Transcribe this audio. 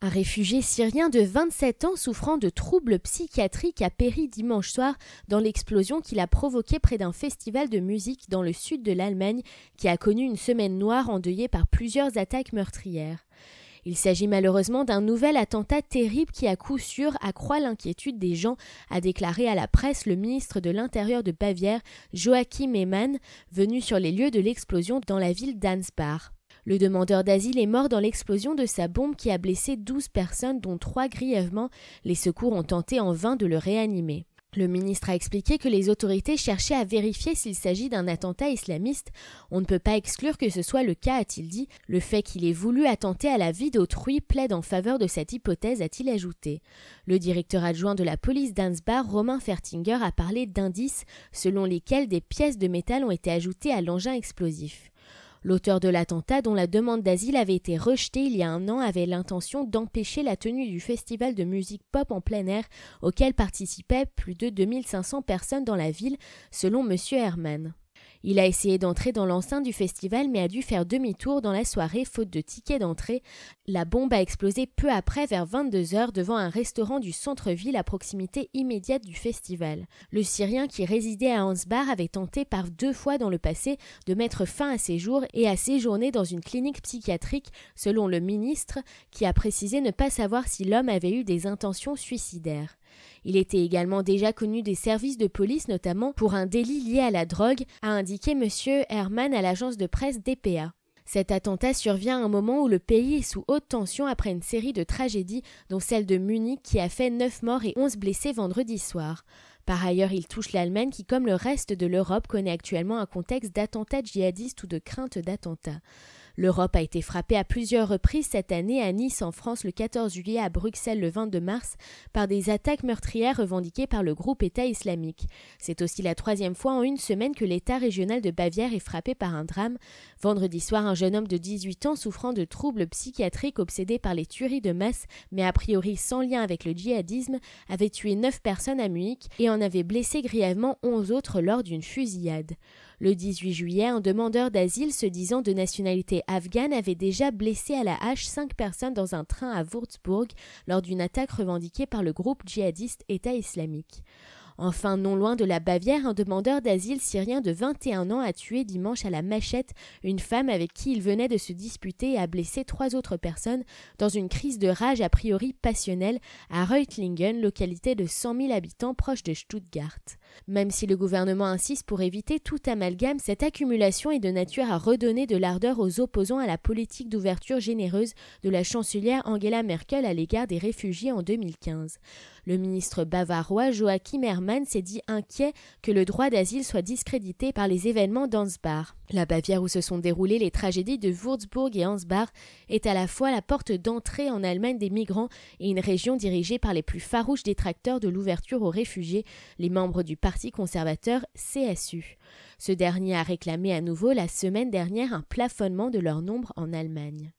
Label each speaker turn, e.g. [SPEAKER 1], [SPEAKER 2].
[SPEAKER 1] Un réfugié syrien de 27 ans souffrant de troubles psychiatriques a péri dimanche soir dans l'explosion qu'il a provoquée près d'un festival de musique dans le sud de l'Allemagne qui a connu une semaine noire endeuillée par plusieurs attaques meurtrières. Il s'agit malheureusement d'un nouvel attentat terrible qui à coup sûr accroît l'inquiétude des gens, a déclaré à la presse le ministre de l'Intérieur de Bavière, Joachim Eman, venu sur les lieux de l'explosion dans la ville d'Ansbach. Le demandeur d'asile est mort dans l'explosion de sa bombe qui a blessé douze personnes, dont trois grièvement. Les secours ont tenté en vain de le réanimer. Le ministre a expliqué que les autorités cherchaient à vérifier s'il s'agit d'un attentat islamiste. On ne peut pas exclure que ce soit le cas, a-t-il dit. Le fait qu'il ait voulu attenter à la vie d'autrui plaide en faveur de cette hypothèse, a-t-il ajouté. Le directeur adjoint de la police d'Ansbach, Romain Fertinger, a parlé d'indices selon lesquels des pièces de métal ont été ajoutées à l'engin explosif. L'auteur de l'attentat, dont la demande d'asile avait été rejetée il y a un an, avait l'intention d'empêcher la tenue du festival de musique pop en plein air auquel participaient plus de 2500 personnes dans la ville, selon M. Herman. Il a essayé d'entrer dans l'enceinte du festival mais a dû faire demi-tour dans la soirée faute de ticket d'entrée. La bombe a explosé peu après vers 22 heures devant un restaurant du centre-ville à proximité immédiate du festival. Le Syrien qui résidait à Ansbach avait tenté par deux fois dans le passé de mettre fin à ses jours et à séjourner dans une clinique psychiatrique selon le ministre qui a précisé ne pas savoir si l'homme avait eu des intentions suicidaires. Il était également déjà connu des services de police, notamment pour un délit lié à la drogue, a indiqué M. Herman à l'agence de presse DPA. Cet attentat survient à un moment où le pays est sous haute tension après une série de tragédies, dont celle de Munich qui a fait 9 morts et 11 blessés vendredi soir. Par ailleurs, il touche l'Allemagne qui, comme le reste de l'Europe, connaît actuellement un contexte d'attentats djihadistes ou de crainte d'attentats. L'Europe a été frappée à plusieurs reprises cette année à Nice en France le 14 juillet, à Bruxelles le 22 mars, par des attaques meurtrières revendiquées par le groupe État islamique. C'est aussi la troisième fois en une semaine que l'État régional de Bavière est frappé par un drame. Vendredi soir, un jeune homme de 18 ans souffrant de troubles psychiatriques obsédé par les tueries de masse, mais a priori sans lien avec le djihadisme, avait tué neuf personnes à Munich et en avait blessé grièvement onze autres lors d'une fusillade. Le 18 juillet, un demandeur d'asile se disant de nationalité afghane avait déjà blessé à la hache cinq personnes dans un train à Würzburg lors d'une attaque revendiquée par le groupe djihadiste État islamique. Enfin, non loin de la Bavière, un demandeur d'asile syrien de 21 ans a tué dimanche à la machette une femme avec qui il venait de se disputer et a blessé trois autres personnes dans une crise de rage a priori passionnelle à Reutlingen, localité de 100 000 habitants proche de Stuttgart. Même si le gouvernement insiste pour éviter tout amalgame, cette accumulation est de nature à redonner de l'ardeur aux opposants à la politique d'ouverture généreuse de la chancelière Angela Merkel à l'égard des réfugiés en 2015. Le ministre bavarois Joachim Herrmann s'est dit inquiet que le droit d'asile soit discrédité par les événements d'Ansbach. La Bavière où se sont déroulées les tragédies de Würzburg et Ansbach est à la fois la porte d'entrée en Allemagne des migrants et une région dirigée par les plus farouches détracteurs de l'ouverture aux réfugiés, les membres du Parti conservateur CSU. Ce dernier a réclamé à nouveau la semaine dernière un plafonnement de leur nombre en Allemagne.